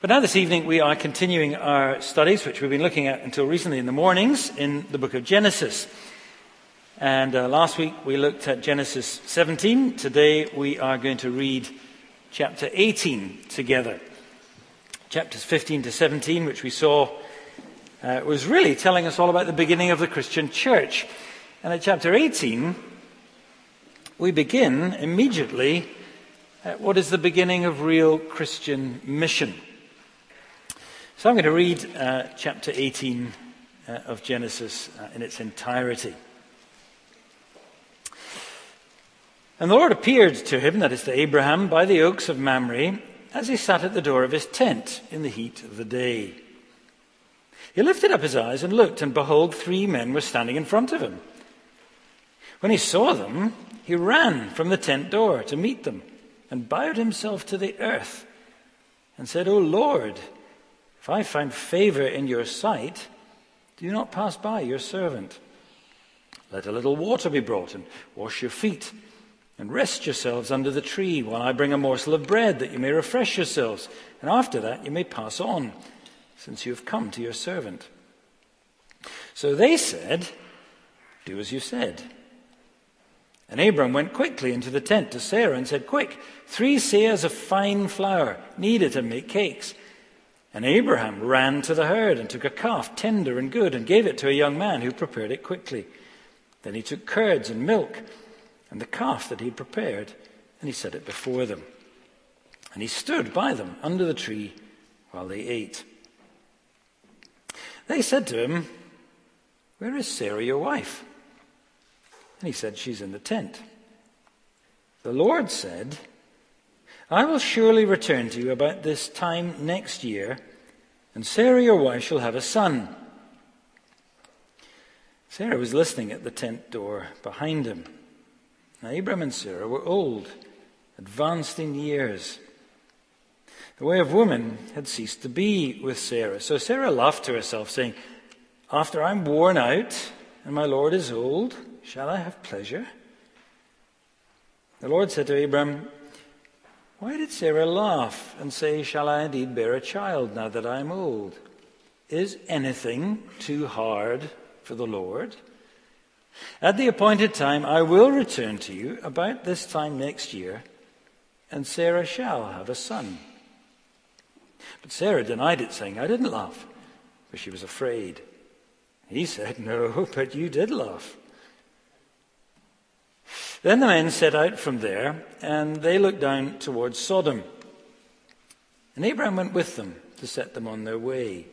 But now, this evening, we are continuing our studies, which we've been looking at until recently in the mornings, in the book of Genesis. And uh, last week we looked at Genesis 17. Today we are going to read chapter 18 together. Chapters 15 to 17, which we saw, uh, was really telling us all about the beginning of the Christian church. And at chapter 18, we begin immediately at what is the beginning of real Christian mission. So I'm going to read uh, chapter 18 uh, of Genesis uh, in its entirety. And the Lord appeared to him, that is to Abraham, by the oaks of Mamre, as he sat at the door of his tent in the heat of the day. He lifted up his eyes and looked, and behold, three men were standing in front of him. When he saw them, he ran from the tent door to meet them and bowed himself to the earth and said, O Lord, if I find favor in your sight, do not pass by your servant. Let a little water be brought and wash your feet, and rest yourselves under the tree while I bring a morsel of bread that you may refresh yourselves, and after that you may pass on, since you have come to your servant. So they said, Do as you said. And Abram went quickly into the tent to Sarah and said, Quick, three seahs of fine flour, knead it and make cakes. And Abraham ran to the herd and took a calf, tender and good, and gave it to a young man who prepared it quickly. Then he took curds and milk and the calf that he had prepared, and he set it before them. And he stood by them under the tree while they ate. They said to him, Where is Sarah, your wife? And he said, She's in the tent. The Lord said, I will surely return to you about this time next year, and Sarah your wife shall have a son. Sarah was listening at the tent door behind him. Now, Abram and Sarah were old, advanced in years. The way of woman had ceased to be with Sarah. So Sarah laughed to herself, saying, After I'm worn out and my Lord is old, shall I have pleasure? The Lord said to Abram, why did Sarah laugh and say, Shall I indeed bear a child now that I am old? Is anything too hard for the Lord? At the appointed time, I will return to you about this time next year, and Sarah shall have a son. But Sarah denied it, saying, I didn't laugh, for she was afraid. He said, No, but you did laugh. Then the men set out from there, and they looked down towards Sodom. And Abraham went with them to set them on their way.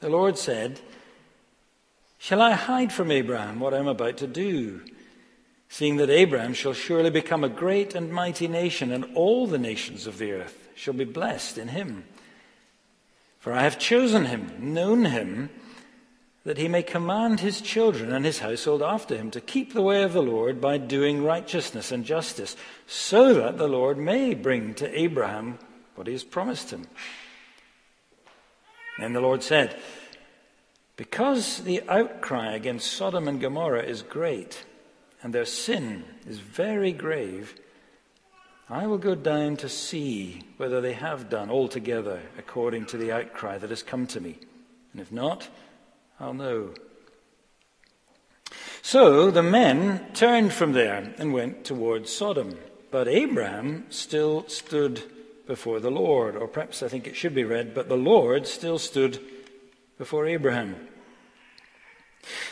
The Lord said, Shall I hide from Abraham what I am about to do? Seeing that Abraham shall surely become a great and mighty nation, and all the nations of the earth shall be blessed in him. For I have chosen him, known him, that he may command his children and his household after him to keep the way of the Lord by doing righteousness and justice, so that the Lord may bring to Abraham what he has promised him. Then the Lord said, Because the outcry against Sodom and Gomorrah is great, and their sin is very grave, I will go down to see whether they have done altogether according to the outcry that has come to me. And if not, I'll know. So the men turned from there and went towards Sodom. But Abraham still stood before the Lord. Or perhaps I think it should be read, but the Lord still stood before Abraham.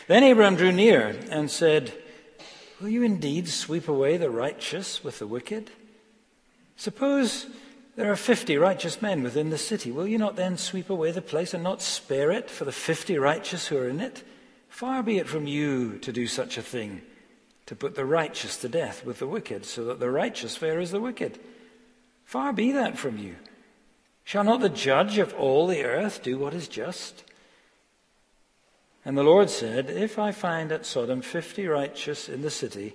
Then Abraham drew near and said, Will you indeed sweep away the righteous with the wicked? Suppose there are fifty righteous men within the city. Will you not then sweep away the place and not spare it for the fifty righteous who are in it? Far be it from you to do such a thing, to put the righteous to death with the wicked, so that the righteous fare as the wicked. Far be that from you. Shall not the judge of all the earth do what is just? And the Lord said, If I find at Sodom fifty righteous in the city,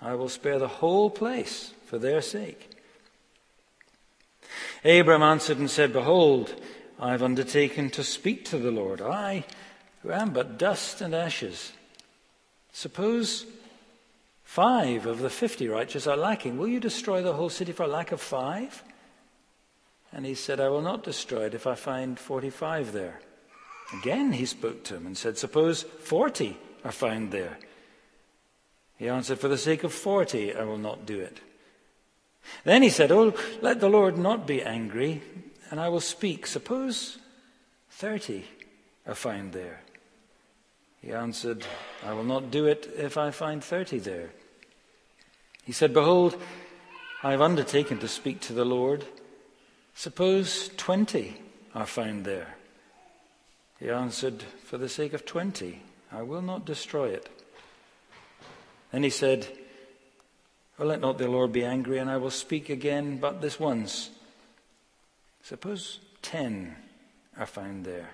I will spare the whole place for their sake. Abram answered and said, Behold, I have undertaken to speak to the Lord, I who am but dust and ashes. Suppose five of the fifty righteous are lacking. Will you destroy the whole city for lack of five? And he said, I will not destroy it if I find 45 there. Again he spoke to him and said, Suppose 40 are found there. He answered, For the sake of 40, I will not do it. Then he said, Oh, let the Lord not be angry, and I will speak. Suppose 30 are found there. He answered, I will not do it if I find 30 there. He said, Behold, I have undertaken to speak to the Lord. Suppose 20 are found there. He answered, For the sake of 20, I will not destroy it. Then he said, well, let not the Lord be angry, and I will speak again but this once. Suppose 10 are found there.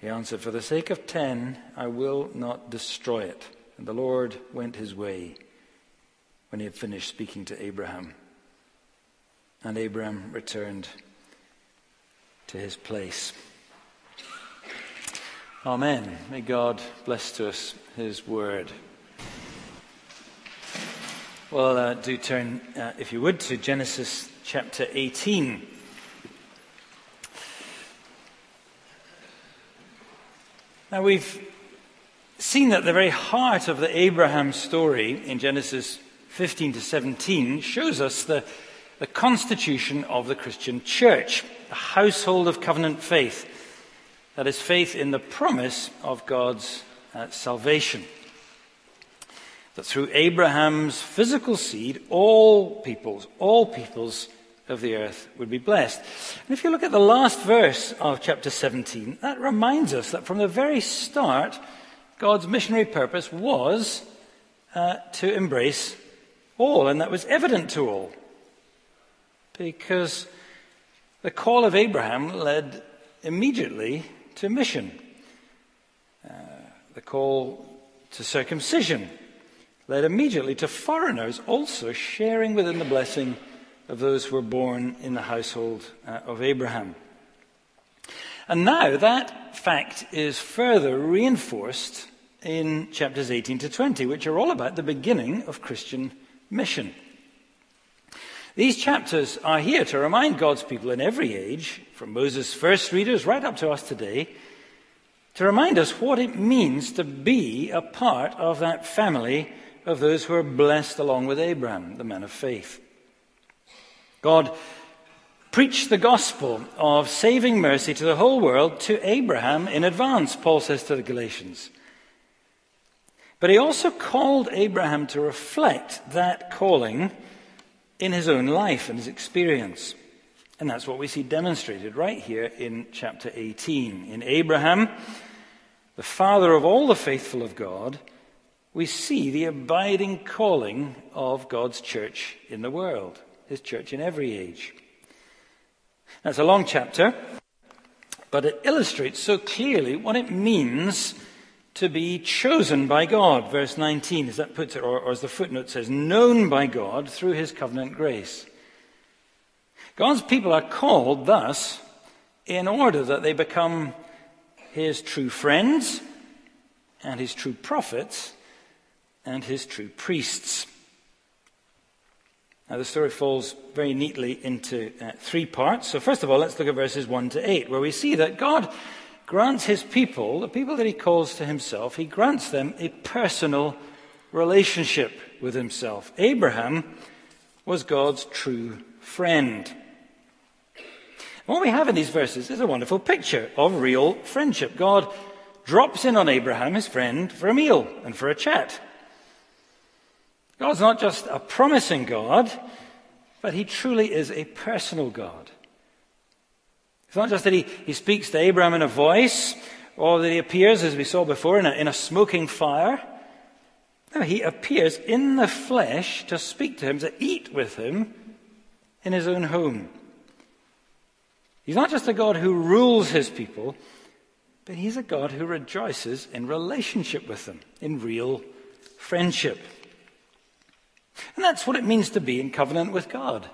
He answered, For the sake of 10, I will not destroy it. And the Lord went his way when he had finished speaking to Abraham. And Abraham returned to his place. Amen. May God bless to us his word. Well, uh, do turn, uh, if you would, to Genesis chapter 18. Now, we've seen that the very heart of the Abraham story in Genesis 15 to 17 shows us the the constitution of the Christian church, a household of covenant faith. That is faith in the promise of God's uh, salvation. That through Abraham's physical seed, all peoples, all peoples of the earth would be blessed. And if you look at the last verse of chapter 17, that reminds us that from the very start, God's missionary purpose was uh, to embrace all, and that was evident to all because the call of Abraham led immediately to mission. Uh, the call to circumcision led immediately to foreigners also sharing within the blessing of those who were born in the household uh, of Abraham. And now that fact is further reinforced in chapters 18 to 20, which are all about the beginning of Christian mission. These chapters are here to remind God's people in every age, from Moses' first readers right up to us today, to remind us what it means to be a part of that family of those who are blessed along with Abraham, the man of faith. God preached the gospel of saving mercy to the whole world to Abraham in advance, Paul says to the Galatians. But he also called Abraham to reflect that calling in his own life and his experience. And that's what we see demonstrated right here in chapter 18. In Abraham, the father of all the faithful of God, we see the abiding calling of God's church in the world, his church in every age. That's a long chapter, but it illustrates so clearly what it means to be chosen by God. Verse 19, as that puts it, or, or as the footnote says, known by God through his covenant grace. God's people are called thus in order that they become his true friends and his true prophets and his true priests. Now, the story falls very neatly into uh, three parts. So, first of all, let's look at verses 1 to 8, where we see that God grants his people, the people that he calls to himself, he grants them a personal relationship with himself. Abraham was God's true friend. What we have in these verses is a wonderful picture of real friendship. God drops in on Abraham, his friend, for a meal and for a chat. God's not just a promising God, but he truly is a personal God. It's not just that he, he speaks to Abraham in a voice, or that he appears, as we saw before, in a, in a smoking fire. No, he appears in the flesh to speak to him, to eat with him in his own home. He's not just a God who rules his people, but he's a God who rejoices in relationship with them, in real friendship. And that's what it means to be in covenant with God.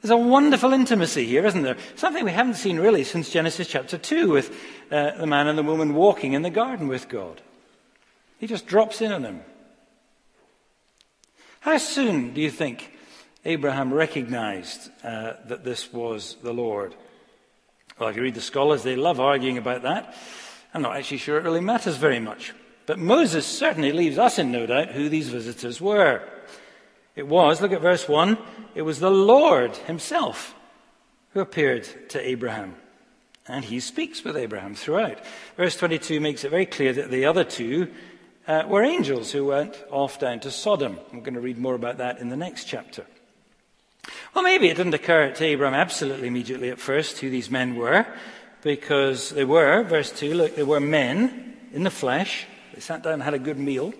There's a wonderful intimacy here, isn't there? Something we haven't seen really since Genesis chapter 2 with uh, the man and the woman walking in the garden with God. He just drops in on them. How soon do you think Abraham recognized uh, that this was the Lord. Well, if you read the scholars, they love arguing about that. I'm not actually sure it really matters very much. But Moses certainly leaves us in no doubt who these visitors were. It was, look at verse 1, it was the Lord himself who appeared to Abraham. And he speaks with Abraham throughout. Verse 22 makes it very clear that the other two uh, were angels who went off down to Sodom. I'm going to read more about that in the next chapter. Well, maybe it didn't occur to Abraham absolutely immediately at first who these men were, because they were, verse 2, look, they were men in the flesh. They sat down and had a good meal.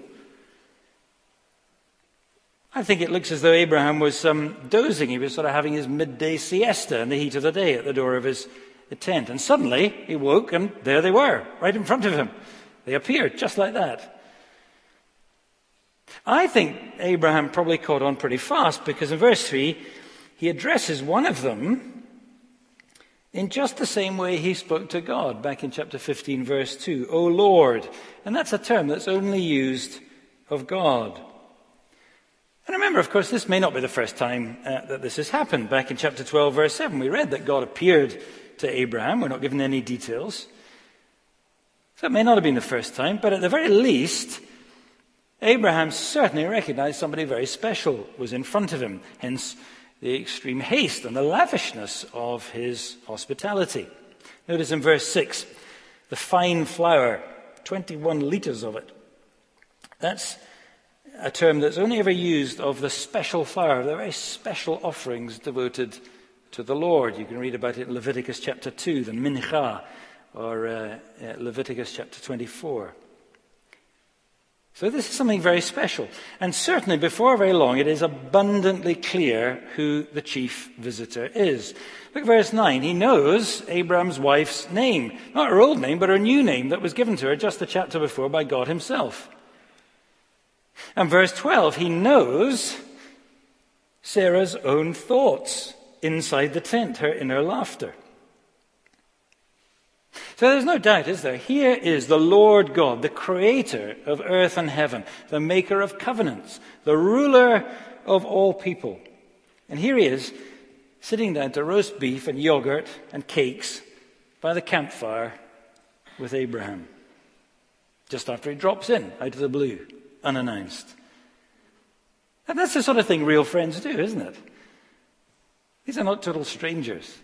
I think it looks as though Abraham was um, dozing. He was sort of having his midday siesta in the heat of the day at the door of his tent. And suddenly he woke, and there they were, right in front of him. They appeared just like that. I think Abraham probably caught on pretty fast because in verse 3, he addresses one of them in just the same way he spoke to God back in chapter 15, verse 2, O Lord. And that's a term that's only used of God. And remember, of course, this may not be the first time uh, that this has happened. Back in chapter 12, verse 7, we read that God appeared to Abraham. We're not given any details. So it may not have been the first time, but at the very least, Abraham certainly recognized somebody very special was in front of him, hence the extreme haste and the lavishness of his hospitality. Notice in verse 6 the fine flour, 21 litres of it. That's a term that's only ever used of the special flour, the very special offerings devoted to the Lord. You can read about it in Leviticus chapter 2, the mincha, or uh, uh Leviticus chapter 24. So this is something very special. And certainly before very long, it is abundantly clear who the chief visitor is. Look at verse 9. He knows Abraham's wife's name. Not her old name, but her new name that was given to her just the chapter before by God himself. And verse 12, he knows Sarah's own thoughts inside the tent, her inner laughter. So there's no doubt, is there? Here is the Lord God, the creator of earth and heaven, the maker of covenants, the ruler of all people. And here he is, sitting down to roast beef and yogurt and cakes by the campfire with Abraham. Just after he drops in out of the blue, unannounced. And that's the sort of thing real friends do, isn't it? These are not total strangers.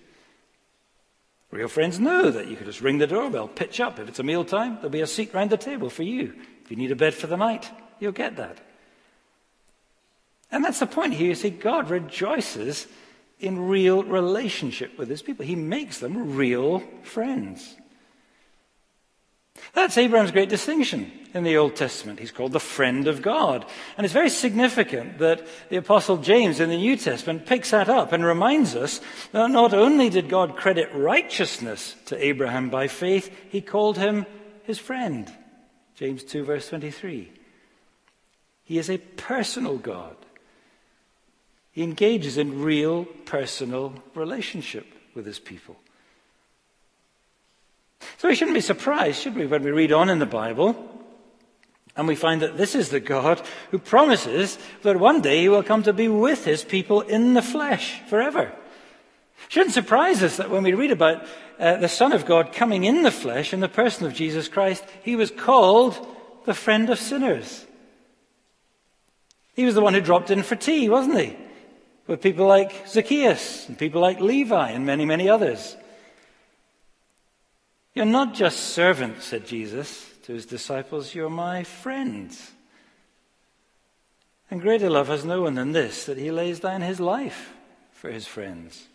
Real friends know that you can just ring the doorbell, pitch up. If it's a meal time, there'll be a seat round the table for you. If you need a bed for the night, you'll get that. And that's the point here. You see, God rejoices in real relationship with his people. He makes them real friends. That's Abraham's great distinction in the Old Testament. He's called the friend of God. And it's very significant that the Apostle James in the New Testament picks that up and reminds us that not only did God credit righteousness to Abraham by faith, he called him his friend. James 2, verse 23. He is a personal God. He engages in real personal relationship with his people. So we shouldn't be surprised, should we, when we read on in the Bible and we find that this is the God who promises that one day he will come to be with his people in the flesh forever. Shouldn't surprise us that when we read about uh, the Son of God coming in the flesh in the person of Jesus Christ, he was called the friend of sinners. He was the one who dropped in for tea, wasn't he? With people like Zacchaeus and people like Levi and many, many others. You're not just servants, said Jesus to his disciples, you're my friends. And greater love has no one than this, that he lays down his life for his friends.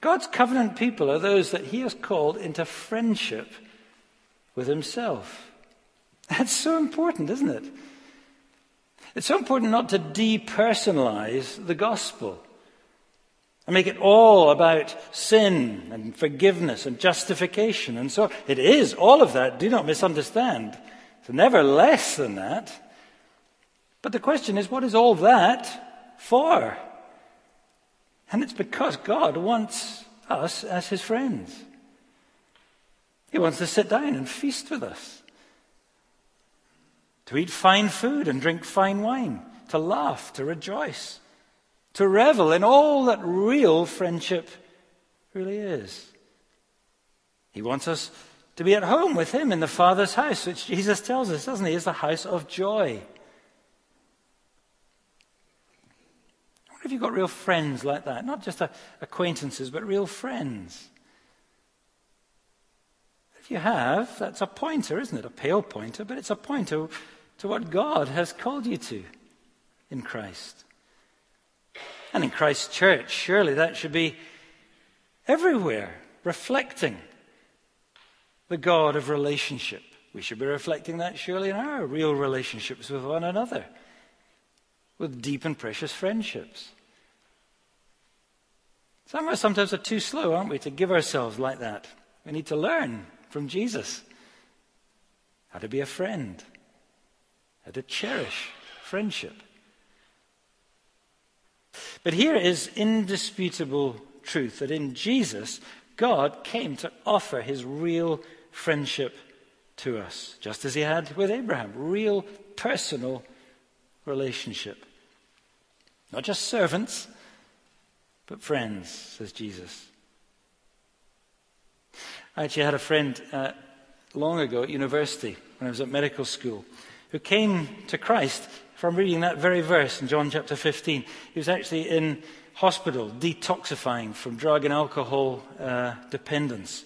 God's covenant people are those that he has called into friendship with himself. That's so important, isn't it? It's so important not to depersonalize the gospel and make it all about sin and forgiveness and justification and so on. It is all of that. Do not misunderstand. It's never less than that. But the question is, what is all that for? And it's because God wants us as his friends. He wants to sit down and feast with us, to eat fine food and drink fine wine, to laugh, to rejoice to revel in all that real friendship really is. He wants us to be at home with Him in the Father's house, which Jesus tells us, doesn't He, is the house of joy. I wonder if you've got real friends like that, not just acquaintances, but real friends. If you have, that's a pointer, isn't it? A pale pointer, but it's a pointer to what God has called you to in Christ. And in Christ's church, surely that should be everywhere, reflecting the God of relationship. We should be reflecting that surely in our real relationships with one another, with deep and precious friendships. Some of us sometimes are too slow, aren't we, to give ourselves like that. We need to learn from Jesus how to be a friend, how to cherish friendship. But here is indisputable truth that in Jesus, God came to offer his real friendship to us, just as he had with Abraham. Real personal relationship. Not just servants, but friends, says Jesus. I actually had a friend uh, long ago at university, when I was at medical school, who came to Christ from reading that very verse in John chapter 15. He was actually in hospital, detoxifying from drug and alcohol uh, dependence.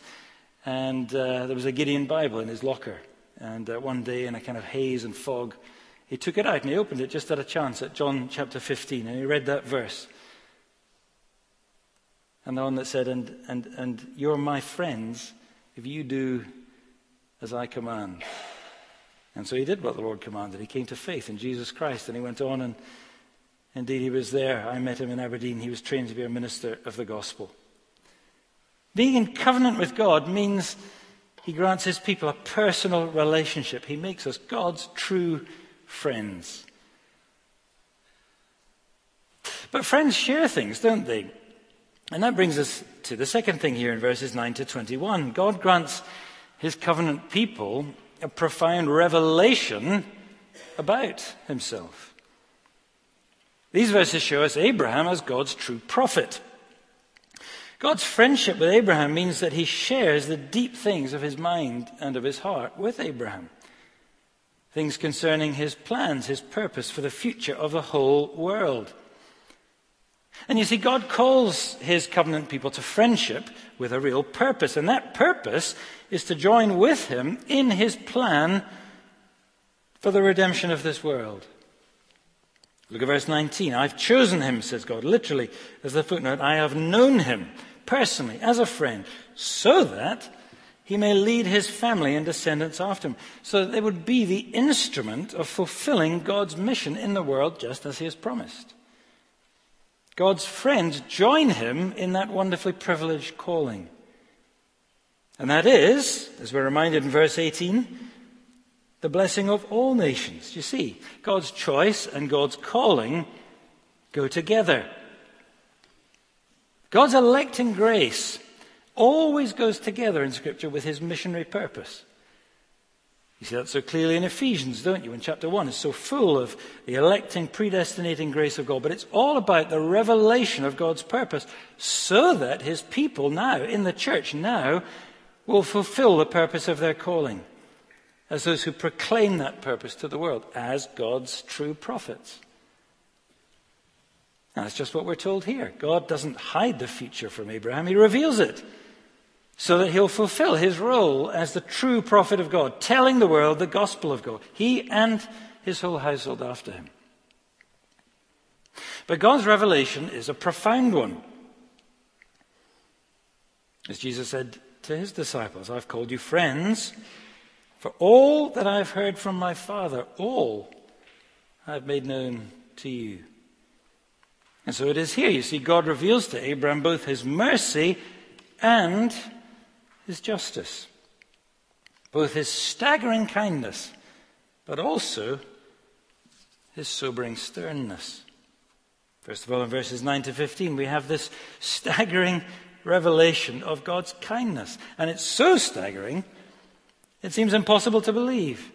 And uh, there was a Gideon Bible in his locker. And uh, one day, in a kind of haze and fog, he took it out and he opened it just at a chance at John chapter 15. And he read that verse. And the one that said, And, and, and you're my friends if you do as I command. And so he did what the Lord commanded. He came to faith in Jesus Christ. And he went on and Indeed, he was there. I met him in Aberdeen. He was trained to be a minister of the gospel. Being in covenant with God means he grants his people a personal relationship. He makes us God's true friends. But friends share things, don't they? And that brings us to the second thing here in verses 9 to 21. God grants his covenant people a profound revelation about himself. These verses show us Abraham as God's true prophet. God's friendship with Abraham means that he shares the deep things of his mind and of his heart with Abraham. Things concerning his plans, his purpose for the future of the whole world. And you see, God calls his covenant people to friendship with a real purpose. And that purpose is to join with him in his plan for the redemption of this world. Look at verse 19. I've chosen him, says God, literally, as the footnote. I have known him personally as a friend, so that he may lead his family and descendants after him, so that they would be the instrument of fulfilling God's mission in the world just as he has promised. God's friends join him in that wonderfully privileged calling. And that is, as we're reminded in verse 18, the blessing of all nations. You see, God's choice and God's calling go together. God's electing grace always goes together in Scripture with his missionary purpose. You see that so clearly in Ephesians, don't you? In chapter 1, it's so full of the electing, predestinating grace of God. But it's all about the revelation of God's purpose so that his people now, in the church now, will fulfill the purpose of their calling as those who proclaim that purpose to the world as God's true prophets. And that's just what we're told here. God doesn't hide the future from Abraham, he reveals it so that he'll fulfill his role as the true prophet of God, telling the world the gospel of God, he and his whole household after him. But God's revelation is a profound one. As Jesus said to his disciples, I've called you friends for all that I've heard from my Father, all I've made known to you. And so it is here. You see, God reveals to Abraham both his mercy and his justice, both his staggering kindness, but also his sobering sternness. First of all, in verses 9 to 15, we have this staggering revelation of God's kindness. And it's so staggering it seems impossible to believe.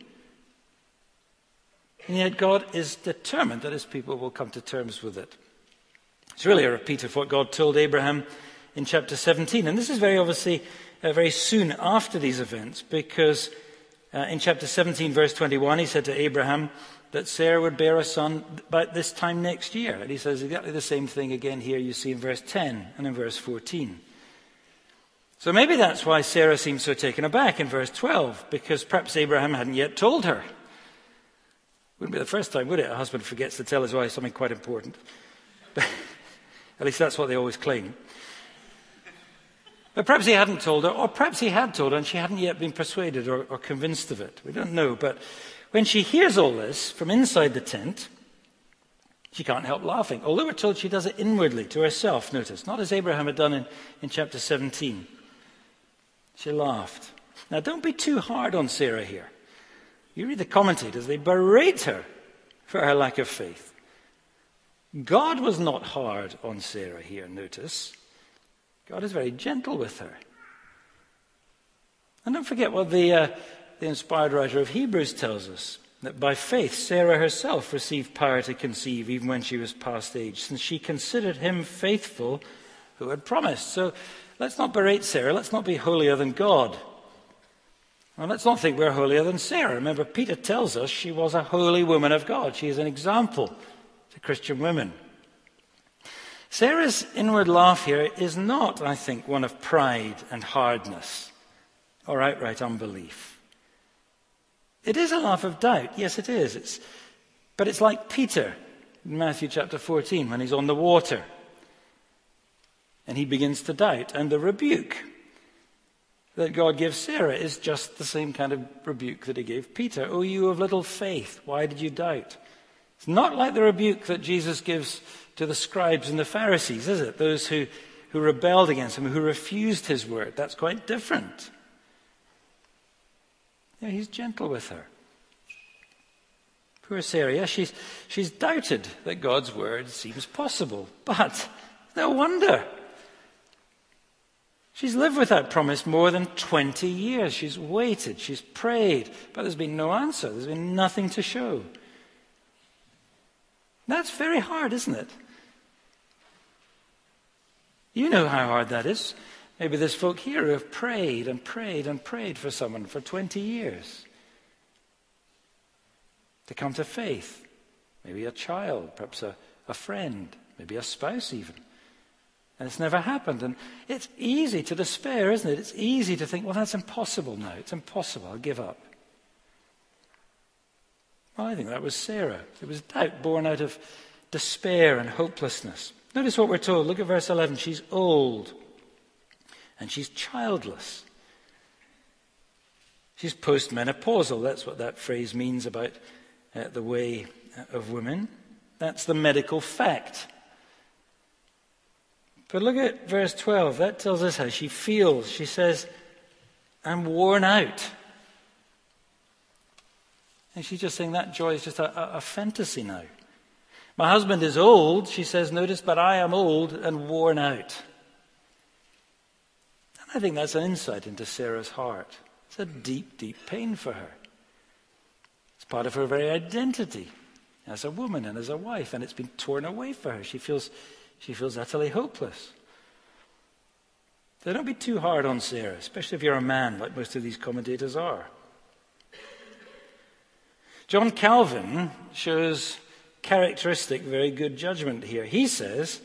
And yet God is determined that his people will come to terms with it. It's really a repeat of what God told Abraham in chapter 17. And this is very obviously uh, very soon after these events because uh, in chapter 17, verse 21, he said to Abraham that Sarah would bear a son about this time next year. And he says exactly the same thing again here you see in verse 10 and in verse 14. So maybe that's why Sarah seems so taken aback in verse 12, because perhaps Abraham hadn't yet told her. Wouldn't be the first time, would it? A husband forgets to tell his wife something quite important. At least that's what they always claim. But perhaps he hadn't told her, or perhaps he had told her and she hadn't yet been persuaded or, or convinced of it. We don't know. But when she hears all this from inside the tent, she can't help laughing. Although we're told she does it inwardly to herself, notice, not as Abraham had done in, in chapter 17. She laughed. Now, don't be too hard on Sarah here. You read the commentators, they berate her for her lack of faith. God was not hard on Sarah here, notice. God is very gentle with her. And don't forget what the, uh, the inspired writer of Hebrews tells us that by faith Sarah herself received power to conceive even when she was past age, since she considered him faithful who had promised. So let's not berate Sarah. Let's not be holier than God. And let's not think we're holier than Sarah. Remember, Peter tells us she was a holy woman of God. She is an example to Christian women. Sarah's inward laugh here is not, I think, one of pride and hardness or outright unbelief. It is a laugh of doubt. Yes, it is. It's, but it's like Peter in Matthew chapter 14 when he's on the water and he begins to doubt. And the rebuke that God gives Sarah is just the same kind of rebuke that he gave Peter. Oh, you of little faith, why did you doubt? It's not like the rebuke that Jesus gives to the scribes and the Pharisees, is it? Those who, who rebelled against him, who refused his word. That's quite different. Yeah, he's gentle with her. Poor Sarah, she's, she's doubted that God's word seems possible. But no wonder. She's lived with that promise more than 20 years. She's waited, she's prayed, but there's been no answer. There's been nothing to show. That's very hard, isn't it? You know how hard that is. Maybe there's folk here who have prayed and prayed and prayed for someone for 20 years to come to faith. Maybe a child, perhaps a, a friend, maybe a spouse even. And it's never happened. And it's easy to despair, isn't it? It's easy to think, well, that's impossible now. It's impossible. I'll give up. Well, I think that was Sarah. It was doubt born out of despair and hopelessness. Notice what we're told. Look at verse 11. She's old and she's childless. She's postmenopausal. That's what that phrase means about uh, the way of women. That's the medical fact. But look at verse 12. That tells us how she feels. She says, I'm worn out. And she's just saying that joy is just a, a, a fantasy now. My husband is old, she says, notice, but I am old and worn out. And I think that's an insight into Sarah's heart. It's a deep, deep pain for her. It's part of her very identity as a woman and as a wife, and it's been torn away for her. She feels, she feels utterly hopeless. So don't be too hard on Sarah, especially if you're a man, like most of these commentators are. John Calvin shows characteristic, very good judgment here. He says,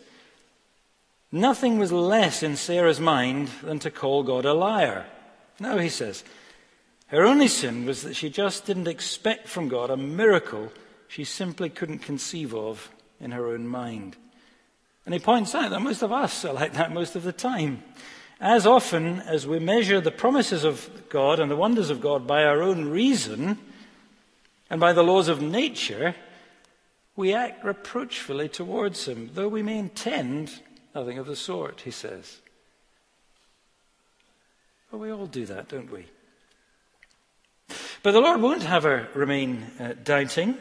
Nothing was less in Sarah's mind than to call God a liar. No, he says, her only sin was that she just didn't expect from God a miracle she simply couldn't conceive of in her own mind. And he points out that most of us are like that most of the time. As often as we measure the promises of God and the wonders of God by our own reason and by the laws of nature, we act reproachfully towards him, though we may intend nothing of the sort, he says. But we all do that, don't we? But the Lord won't have her remain uh, doubting.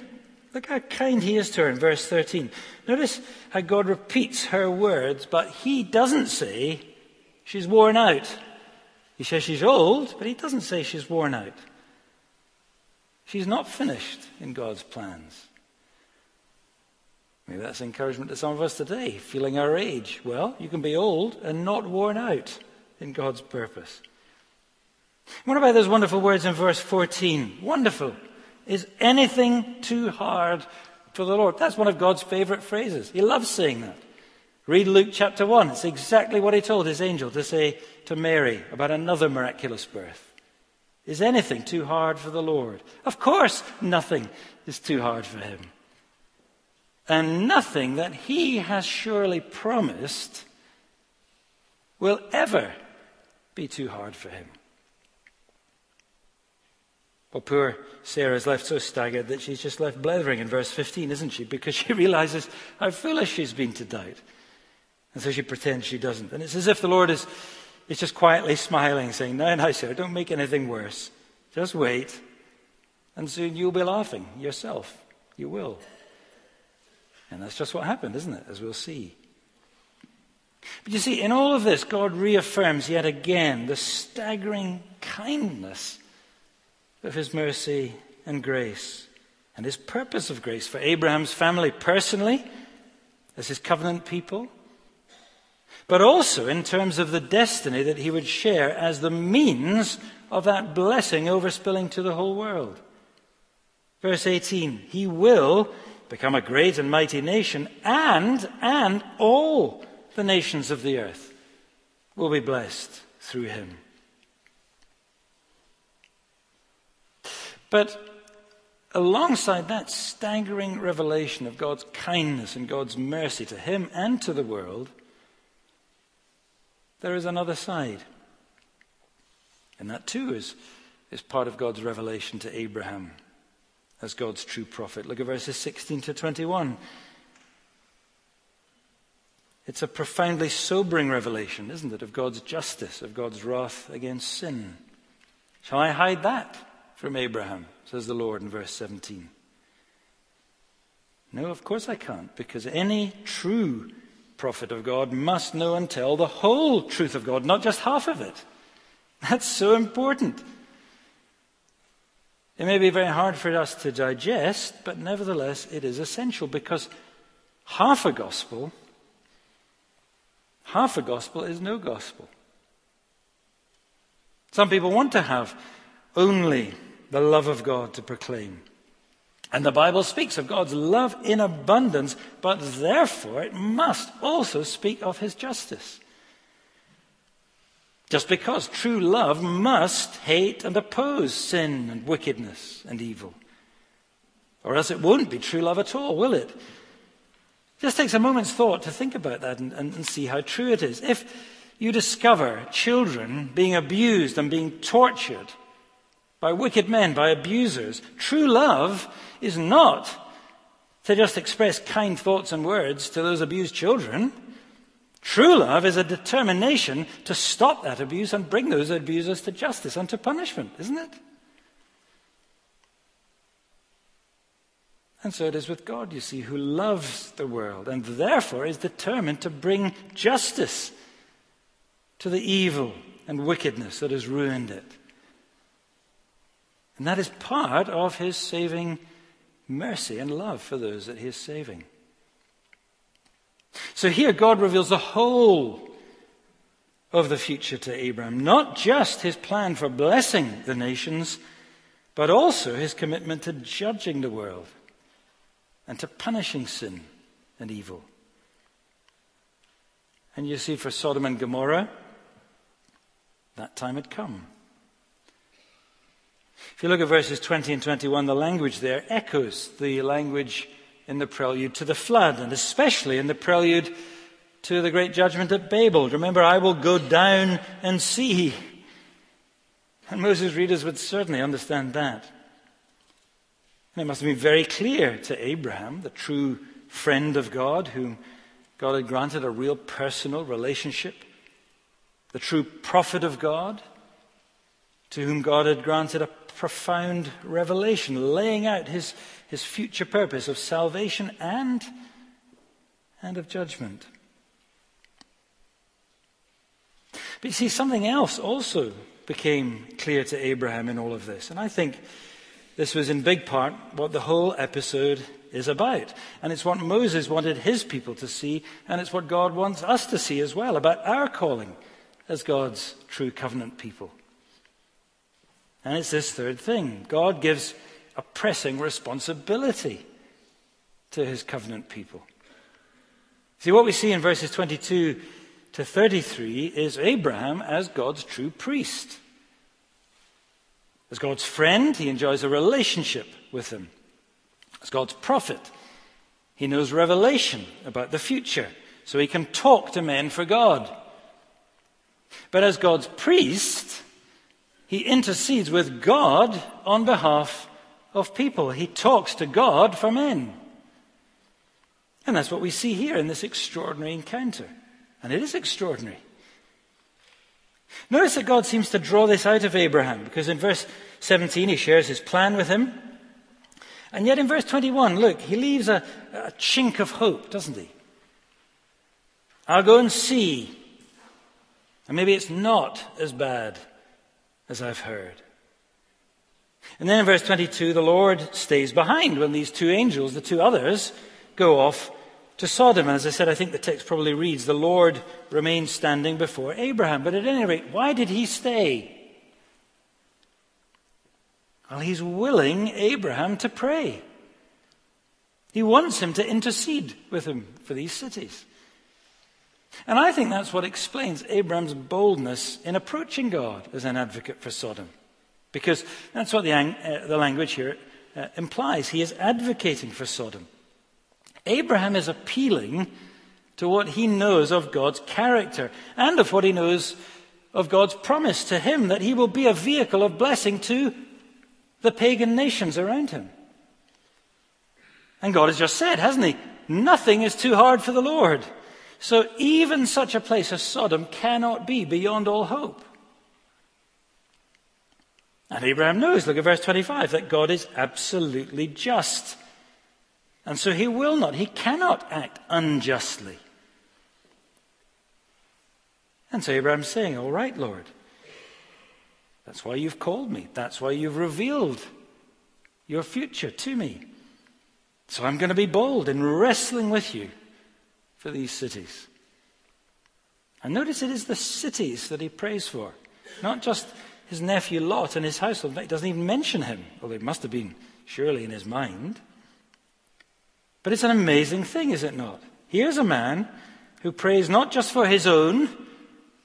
Look how kind he is to her in verse 13. Notice how God repeats her words, but he doesn't say she's worn out. He says she's old, but he doesn't say she's worn out. She's not finished in God's plans. Maybe that's encouragement to some of us today, feeling our age. Well, you can be old and not worn out in God's purpose. What about those wonderful words in verse 14? Wonderful. Is anything too hard for the Lord? That's one of God's favorite phrases. He loves saying that. Read Luke chapter 1. It's exactly what he told his angel to say to Mary about another miraculous birth. Is anything too hard for the Lord? Of course, nothing is too hard for him. And nothing that he has surely promised will ever be too hard for him. Well, poor Sarah is left so staggered that she's just left blethering in verse 15, isn't she? Because she realizes how foolish she's been to doubt. And so she pretends she doesn't. And it's as if the Lord is, is just quietly smiling, saying, No, no, Sarah, don't make anything worse. Just wait. And soon you'll be laughing yourself. You will. And that's just what happened, isn't it? As we'll see. But you see, in all of this, God reaffirms yet again the staggering kindness of his mercy and grace and his purpose of grace for Abraham's family personally, as his covenant people, but also in terms of the destiny that he would share as the means of that blessing overspilling to the whole world. Verse 18, he will become a great and mighty nation and, and all the nations of the earth will be blessed through him. But alongside that staggering revelation of God's kindness and God's mercy to him and to the world, there is another side. And that too is, is part of God's revelation to Abraham as God's true prophet. Look at verses 16 to 21. It's a profoundly sobering revelation, isn't it, of God's justice, of God's wrath against sin. Shall I hide that? from Abraham, says the Lord in verse 17. No, of course I can't, because any true prophet of God must know and tell the whole truth of God, not just half of it. That's so important. It may be very hard for us to digest, but nevertheless it is essential because half a gospel, half a gospel is no gospel. Some people want to have only the love of God to proclaim. And the Bible speaks of God's love in abundance, but therefore it must also speak of his justice. Just because true love must hate and oppose sin and wickedness and evil. Or else it won't be true love at all, will it? Just takes a moment's thought to think about that and, and, and see how true it is. If you discover children being abused and being tortured, by wicked men, by abusers. True love is not to just express kind thoughts and words to those abused children. True love is a determination to stop that abuse and bring those abusers to justice and to punishment, isn't it? And so it is with God, you see, who loves the world and therefore is determined to bring justice to the evil and wickedness that has ruined it. And that is part of his saving mercy and love for those that he is saving. So here God reveals the whole of the future to Abraham, not just his plan for blessing the nations, but also his commitment to judging the world and to punishing sin and evil. And you see, for Sodom and Gomorrah, that time had come. If you look at verses 20 and 21, the language there echoes the language in the prelude to the flood, and especially in the prelude to the great judgment at Babel. Remember, I will go down and see. And Moses' readers would certainly understand that. And it must have been very clear to Abraham, the true friend of God, whom God had granted a real personal relationship, the true prophet of God, to whom God had granted a profound revelation, laying out his, his future purpose of salvation and, and of judgment. But you see, something else also became clear to Abraham in all of this. And I think this was in big part what the whole episode is about. And it's what Moses wanted his people to see, and it's what God wants us to see as well about our calling as God's true covenant people. And it's this third thing God gives a pressing responsibility to his covenant people. See, what we see in verses 22 to 33 is Abraham as God's true priest. As God's friend, he enjoys a relationship with him. As God's prophet, he knows revelation about the future, so he can talk to men for God. But as God's priest, he intercedes with God on behalf of people. He talks to God for men. And that's what we see here in this extraordinary encounter. And it is extraordinary. Notice that God seems to draw this out of Abraham, because in verse 17 he shares his plan with him. And yet in verse 21, look, he leaves a, a chink of hope, doesn't he? I'll go and see. And maybe it's not as bad as I've heard. And then in verse 22, the Lord stays behind when these two angels, the two others, go off to Sodom. And as I said, I think the text probably reads, the Lord remained standing before Abraham. But at any rate, why did he stay? Well, he's willing Abraham to pray. He wants him to intercede with him for these cities. And I think that's what explains Abraham's boldness in approaching God as an advocate for Sodom. Because that's what the, uh, the language here uh, implies. He is advocating for Sodom. Abraham is appealing to what he knows of God's character and of what he knows of God's promise to him that he will be a vehicle of blessing to the pagan nations around him. And God has just said, hasn't he? Nothing is too hard for the Lord. So even such a place as Sodom cannot be beyond all hope. And Abraham knows, look at verse 25, that God is absolutely just. And so he will not, he cannot act unjustly. And so Abraham's saying, All right, Lord. That's why you've called me. That's why you've revealed your future to me. So I'm going to be bold in wrestling with you for these cities. And notice it is the cities that he prays for, not just his nephew Lot and his household. He doesn't even mention him, although it must have been surely in his mind. But it's an amazing thing, is it not? Here's a man who prays not just for his own,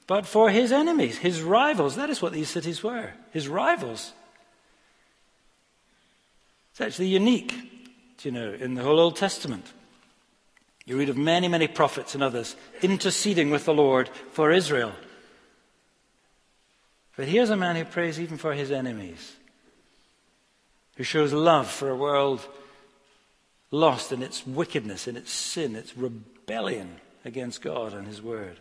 but for his enemies, his rivals. That is what these cities were his rivals. It's actually unique, you know, in the whole Old Testament. You read of many, many prophets and others interceding with the Lord for Israel. But here's a man who prays even for his enemies, who shows love for a world lost in its wickedness, in its sin, its rebellion against God and His Word.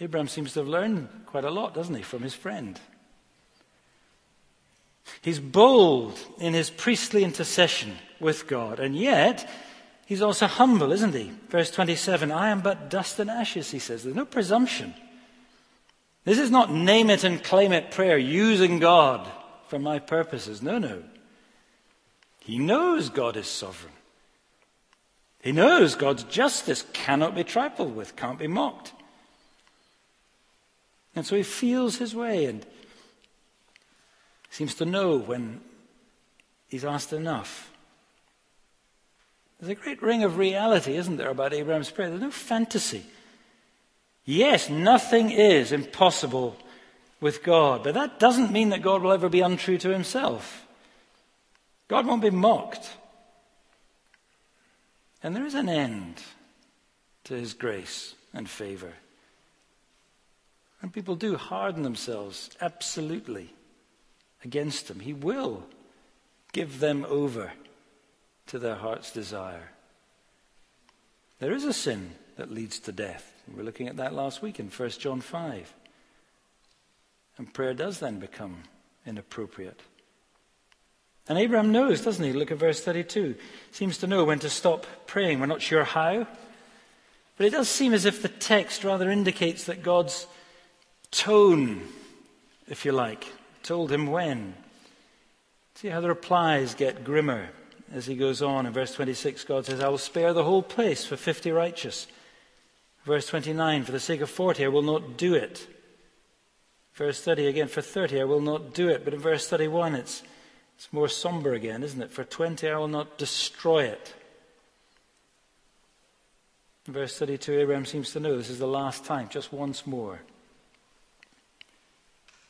Abraham seems to have learned quite a lot, doesn't he, from his friend. He's bold in his priestly intercession with God, and yet he's also humble, isn't he? Verse 27 I am but dust and ashes, he says. There's no presumption. This is not name it and claim it prayer, using God for my purposes. No, no. He knows God is sovereign. He knows God's justice cannot be trifled with, can't be mocked. And so he feels his way and seems to know when he's asked enough. There's a great ring of reality, isn't there, about Abraham's prayer? There's no fantasy. Yes, nothing is impossible with God, but that doesn't mean that God will ever be untrue to himself. God won't be mocked. And there is an end to his grace and favor. And people do harden themselves absolutely against him. He will give them over to their heart's desire. There is a sin that leads to death. We were looking at that last week in 1 John 5. And prayer does then become inappropriate. And Abraham knows, doesn't he? Look at verse 32. Seems to know when to stop praying. We're not sure how. But it does seem as if the text rather indicates that God's tone, if you like, told him when See how the replies get grimmer as he goes on. In verse 26, God says, I will spare the whole place for 50 righteous. Verse 29, for the sake of 40, I will not do it. Verse 30 again, for 30, I will not do it. But in verse 31, it's, it's more somber again, isn't it? For 20, I will not destroy it. In verse 32, Abraham seems to know this is the last time, just once more.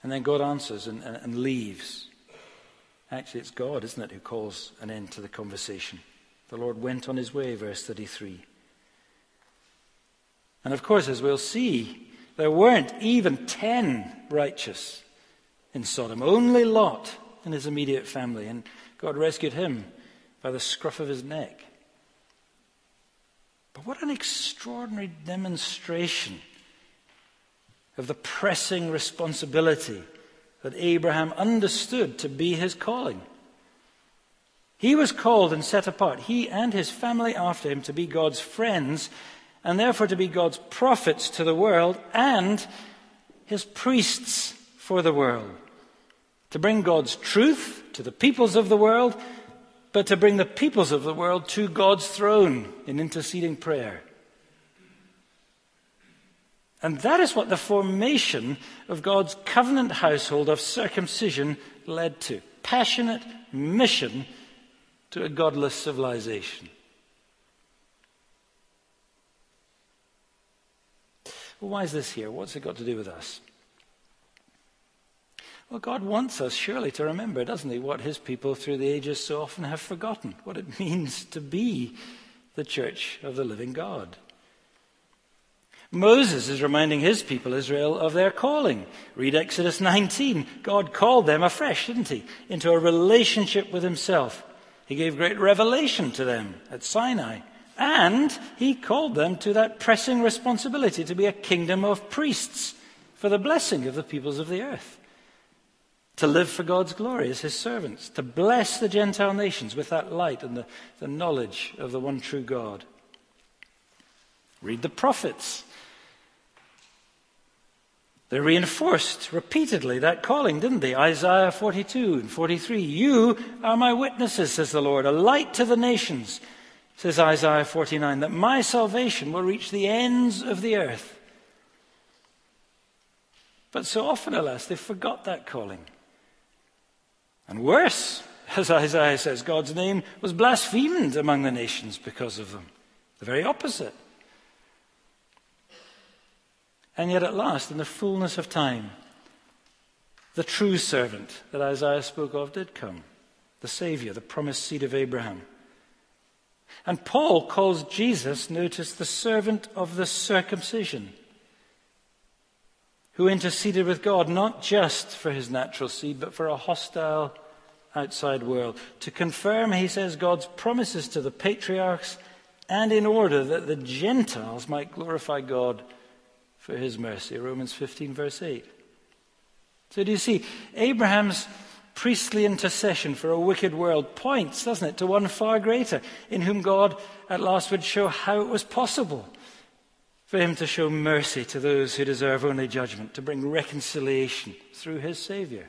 And then God answers and, and, and leaves. Actually, it's God, isn't it, who calls an end to the conversation. The Lord went on his way, verse 33. And of course, as we'll see, there weren't even ten righteous in Sodom, only Lot and his immediate family. And God rescued him by the scruff of his neck. But what an extraordinary demonstration of the pressing responsibility that Abraham understood to be his calling. He was called and set apart, he and his family after him, to be God's friends and therefore to be God's prophets to the world and his priests for the world. To bring God's truth to the peoples of the world, but to bring the peoples of the world to God's throne in interceding prayer. And that is what the formation of God's covenant household of circumcision led to passionate mission to a godless civilization. Well, why is this here? What's it got to do with us? Well, God wants us surely to remember, doesn't He, what His people through the ages so often have forgotten, what it means to be the church of the living God. Moses is reminding his people, Israel, of their calling. Read Exodus 19. God called them afresh, didn't he, into a relationship with himself. He gave great revelation to them at Sinai. And he called them to that pressing responsibility to be a kingdom of priests for the blessing of the peoples of the earth. To live for God's glory as his servants, to bless the Gentile nations with that light and the, the knowledge of the one true God. Read the prophets. They reinforced repeatedly that calling, didn't they? Isaiah 42 and 43. You are my witnesses, says the Lord, a light to the nations, says Isaiah 49, that my salvation will reach the ends of the earth. But so often, alas, they forgot that calling. And worse, as Isaiah says, God's name was blasphemed among the nations because of them. The very opposite. And yet, at last, in the fullness of time, the true servant that Isaiah spoke of did come the Savior, the promised seed of Abraham. And Paul calls Jesus, notice, the servant of the circumcision, who interceded with God not just for his natural seed, but for a hostile outside world. To confirm, he says, God's promises to the patriarchs, and in order that the Gentiles might glorify God for his mercy. Romans 15, verse 8. So do you see, Abraham's priestly intercession for a wicked world points, doesn't it, to one far greater, in whom God at last would show how it was possible for him to show mercy to those who deserve only judgment, to bring reconciliation through his Savior.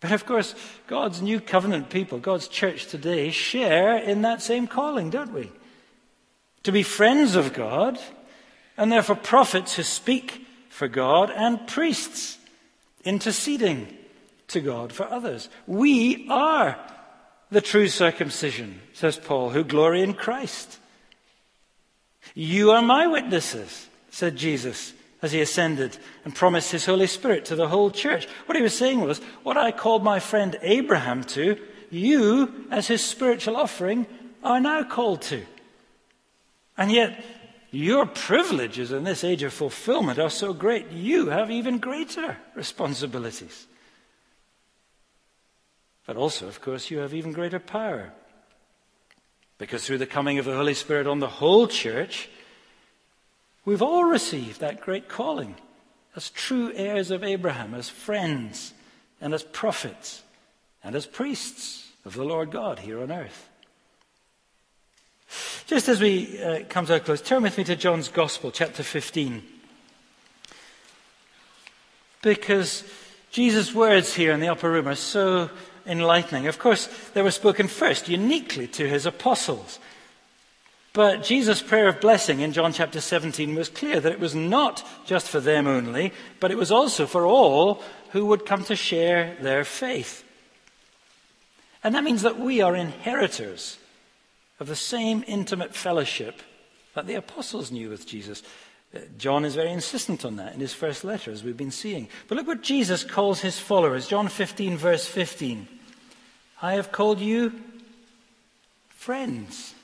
But of course, God's new covenant people, God's church today, share in that same calling, don't we? to be friends of God, and therefore prophets who speak for God, and priests interceding to God for others. We are the true circumcision, says Paul, who glory in Christ. You are my witnesses, said Jesus as he ascended and promised his Holy Spirit to the whole church. What he was saying was, what I called my friend Abraham to, you, as his spiritual offering, are now called to. And yet, your privileges in this age of fulfillment are so great, you have even greater responsibilities. But also, of course, you have even greater power. Because through the coming of the Holy Spirit on the whole church, we've all received that great calling as true heirs of Abraham, as friends, and as prophets, and as priests of the Lord God here on earth. Just as we uh, come to a close, turn with me to John's Gospel, chapter 15. Because Jesus' words here in the upper room are so enlightening. Of course, they were spoken first uniquely to his apostles. But Jesus' prayer of blessing in John chapter 17 was clear that it was not just for them only, but it was also for all who would come to share their faith. And that means that we are inheritors of the same intimate fellowship that the apostles knew with Jesus. Uh, John is very insistent on that in his first letter, as we've been seeing. But look what Jesus calls his followers. John 15, verse 15. I have called you friends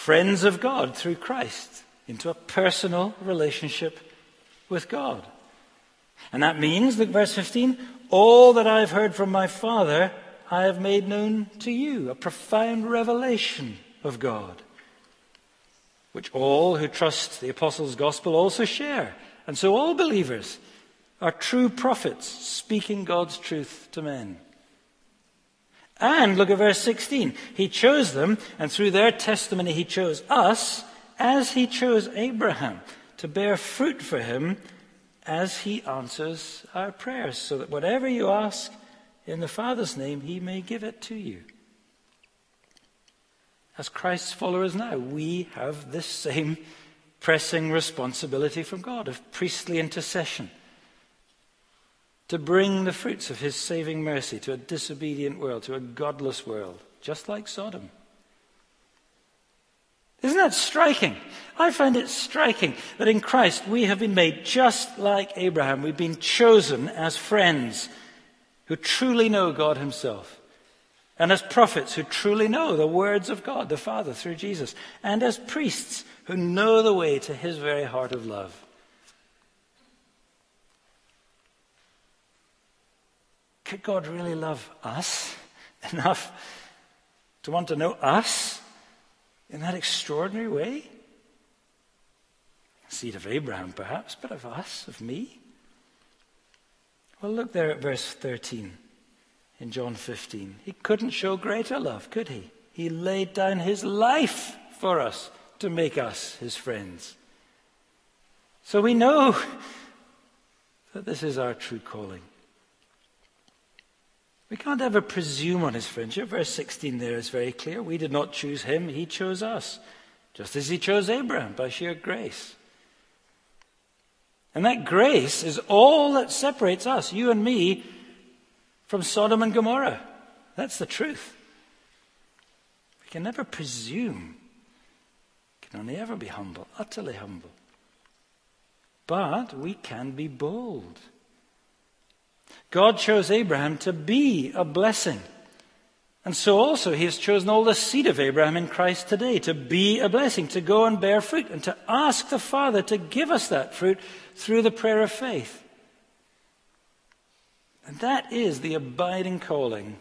friends of God through Christ into a personal relationship with God. And that means, look, verse 15, all that I've heard from my Father, I have made known to you, a profound revelation of God, which all who trust the apostles' gospel also share. And so all believers are true prophets speaking God's truth to men. And look at verse 16. He chose them, and through their testimony, he chose us as he chose Abraham to bear fruit for him as he answers our prayers, so that whatever you ask in the Father's name, he may give it to you. As Christ's followers now, we have this same pressing responsibility from God of priestly intercession to bring the fruits of his saving mercy to a disobedient world, to a godless world, just like Sodom. Isn't that striking? I find it striking that in Christ we have been made just like Abraham. We've been chosen as friends who truly know God Himself, and as prophets who truly know the words of God the Father through Jesus, and as priests who know the way to His very heart of love. Could God really love us enough to want to know us in that extraordinary way? Seed of Abraham, perhaps, but of us, of me? Well, look there at verse 13 in John 15. He couldn't show greater love, could he? He laid down his life for us to make us his friends. So we know that this is our true calling. We can't ever presume on his friendship. Verse 16 there is very clear. We did not choose him, he chose us, just as he chose Abraham by sheer grace. And that grace is all that separates us, you and me, from Sodom and Gomorrah. That's the truth. We can never presume. We can only ever be humble, utterly humble. But we can be bold. God chose Abraham to be a blessing. And so also he has chosen all the seed of Abraham in Christ today to be a blessing, to go and bear fruit, and to ask the Father to give us that fruit through the prayer of faith. And that is the abiding calling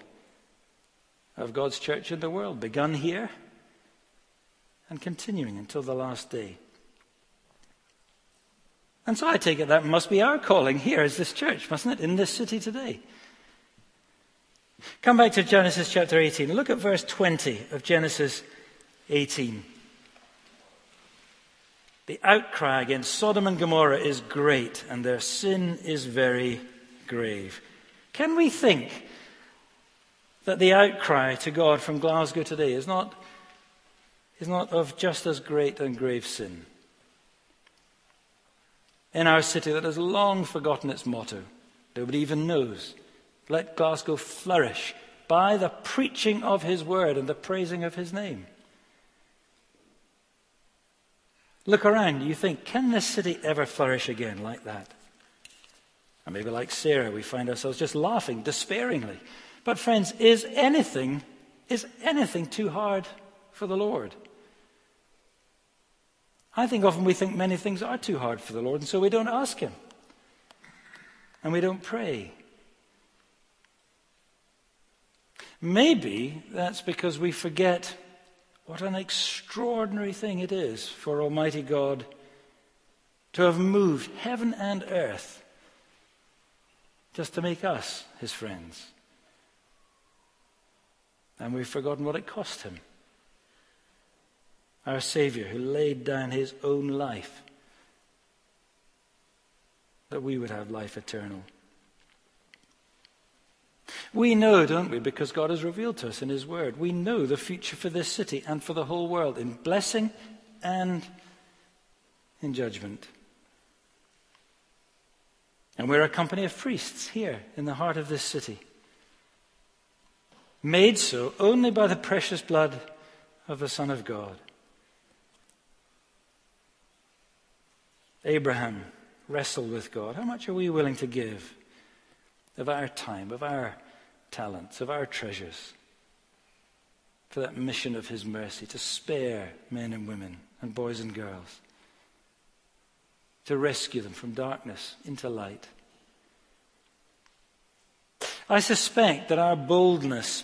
of God's church in the world, begun here and continuing until the last day. And so I take it that must be our calling here as this church, mustn't it, in this city today? Come back to Genesis chapter 18. Look at verse 20 of Genesis 18. The outcry against Sodom and Gomorrah is great, and their sin is very grave. Can we think that the outcry to God from Glasgow today is not, is not of just as great and grave sin? in our city that has long forgotten its motto. Nobody even knows. Let Glasgow flourish by the preaching of his word and the praising of his name. Look around, you think, can this city ever flourish again like that? And maybe like Sarah, we find ourselves just laughing despairingly. But friends, is anything, is anything too hard for the Lord? I think often we think many things are too hard for the Lord, and so we don't ask Him. And we don't pray. Maybe that's because we forget what an extraordinary thing it is for Almighty God to have moved heaven and earth just to make us his friends. And we've forgotten what it cost him our Savior, who laid down his own life that we would have life eternal. We know, don't we, because God has revealed to us in His Word, we know the future for this city and for the whole world in blessing and in judgment. And we're a company of priests here in the heart of this city, made so only by the precious blood of the Son of God. Abraham wrestled with God. How much are we willing to give of our time, of our talents, of our treasures for that mission of His mercy to spare men and women and boys and girls? to rescue them from darkness into light. I suspect that our boldness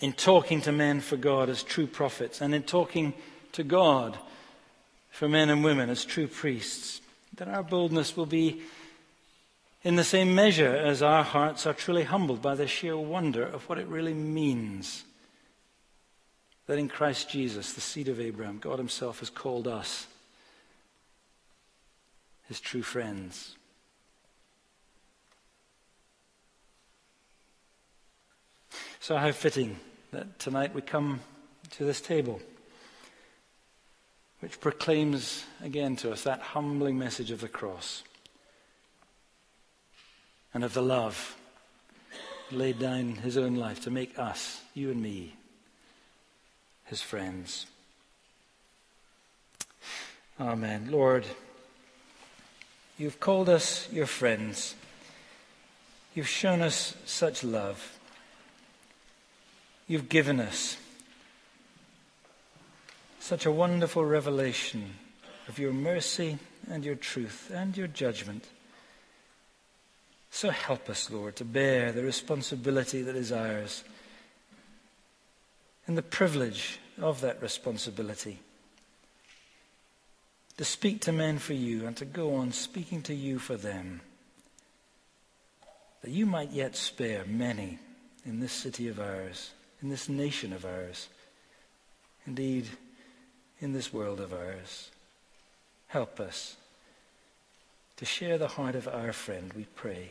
in talking to men for God as true prophets and in talking to God for men and women as true priests, that our boldness will be in the same measure as our hearts are truly humbled by the sheer wonder of what it really means that in Christ Jesus, the seed of Abraham, God Himself has called us his true friends. So, how fitting that tonight we come to this table, which proclaims again to us that humbling message of the cross and of the love laid down his own life to make us, you and me, his friends. Amen. Lord, You've called us your friends. You've shown us such love. You've given us such a wonderful revelation of your mercy and your truth and your judgment. So help us, Lord, to bear the responsibility that is ours and the privilege of that responsibility to speak to men for you and to go on speaking to you for them, that you might yet spare many in this city of ours, in this nation of ours, indeed, in this world of ours. Help us to share the heart of our friend, we pray.